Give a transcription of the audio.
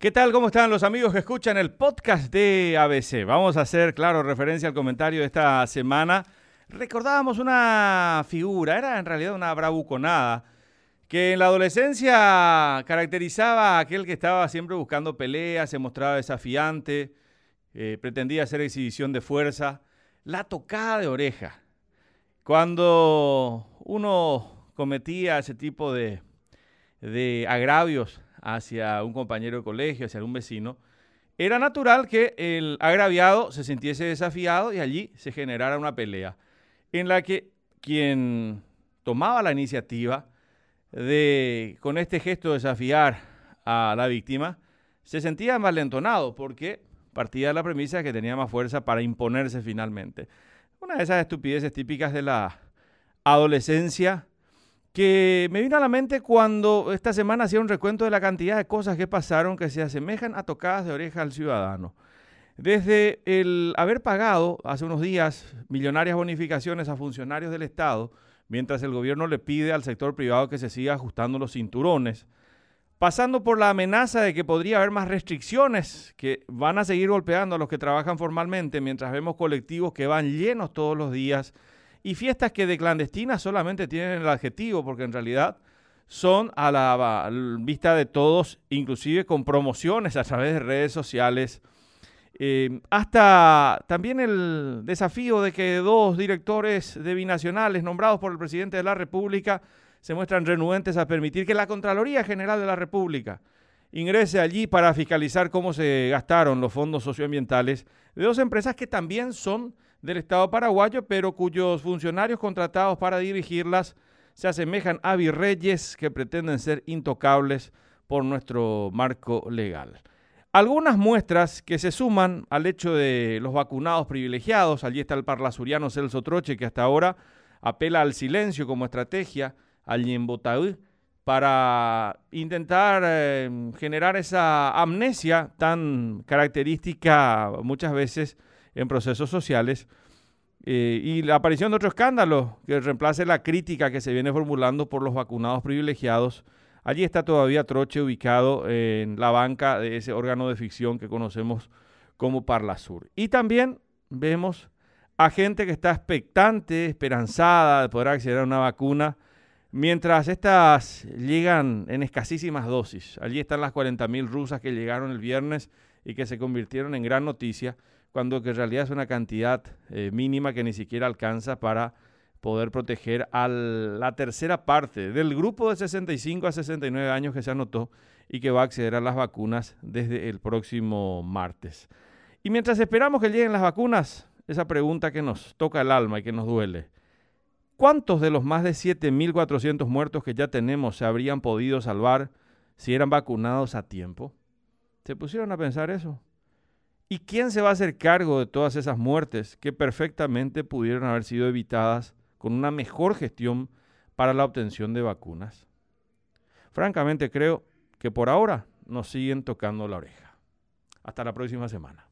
¿Qué tal? ¿Cómo están los amigos que escuchan el podcast de ABC? Vamos a hacer, claro, referencia al comentario de esta semana. Recordábamos una figura, era en realidad una bravuconada, que en la adolescencia caracterizaba a aquel que estaba siempre buscando peleas, se mostraba desafiante, eh, pretendía hacer exhibición de fuerza, la tocada de oreja. Cuando uno cometía ese tipo de, de agravios hacia un compañero de colegio, hacia un vecino, era natural que el agraviado se sintiese desafiado y allí se generara una pelea en la que quien tomaba la iniciativa de, con este gesto, desafiar a la víctima, se sentía envalentonado porque partía de la premisa que tenía más fuerza para imponerse finalmente. Una de esas estupideces típicas de la adolescencia que me vino a la mente cuando esta semana hacía un recuento de la cantidad de cosas que pasaron que se asemejan a tocadas de oreja al ciudadano. Desde el haber pagado hace unos días millonarias bonificaciones a funcionarios del Estado, mientras el gobierno le pide al sector privado que se siga ajustando los cinturones, pasando por la amenaza de que podría haber más restricciones que van a seguir golpeando a los que trabajan formalmente, mientras vemos colectivos que van llenos todos los días y fiestas que de clandestinas solamente tienen el adjetivo, porque en realidad son a la vista de todos, inclusive con promociones a través de redes sociales. Eh, hasta también el desafío de que dos directores de binacionales nombrados por el presidente de la República se muestran renuentes a permitir que la Contraloría General de la República ingrese allí para fiscalizar cómo se gastaron los fondos socioambientales de dos empresas que también son del Estado paraguayo, pero cuyos funcionarios contratados para dirigirlas se asemejan a virreyes que pretenden ser intocables por nuestro marco legal. Algunas muestras que se suman al hecho de los vacunados privilegiados, allí está el parlasuriano Celso Troche, que hasta ahora apela al silencio como estrategia, allí en para intentar eh, generar esa amnesia tan característica muchas veces en procesos sociales. Eh, y la aparición de otro escándalo que reemplace la crítica que se viene formulando por los vacunados privilegiados. Allí está todavía Troche ubicado en la banca de ese órgano de ficción que conocemos como Parlasur. Y también vemos a gente que está expectante, esperanzada de poder acceder a una vacuna, mientras estas llegan en escasísimas dosis. Allí están las 40.000 rusas que llegaron el viernes y que se convirtieron en gran noticia cuando que en realidad es una cantidad eh, mínima que ni siquiera alcanza para poder proteger a la tercera parte del grupo de 65 a 69 años que se anotó y que va a acceder a las vacunas desde el próximo martes. Y mientras esperamos que lleguen las vacunas, esa pregunta que nos toca el alma y que nos duele. ¿Cuántos de los más de 7.400 muertos que ya tenemos se habrían podido salvar si eran vacunados a tiempo? ¿Se pusieron a pensar eso? ¿Y quién se va a hacer cargo de todas esas muertes que perfectamente pudieron haber sido evitadas con una mejor gestión para la obtención de vacunas? Francamente creo que por ahora nos siguen tocando la oreja. Hasta la próxima semana.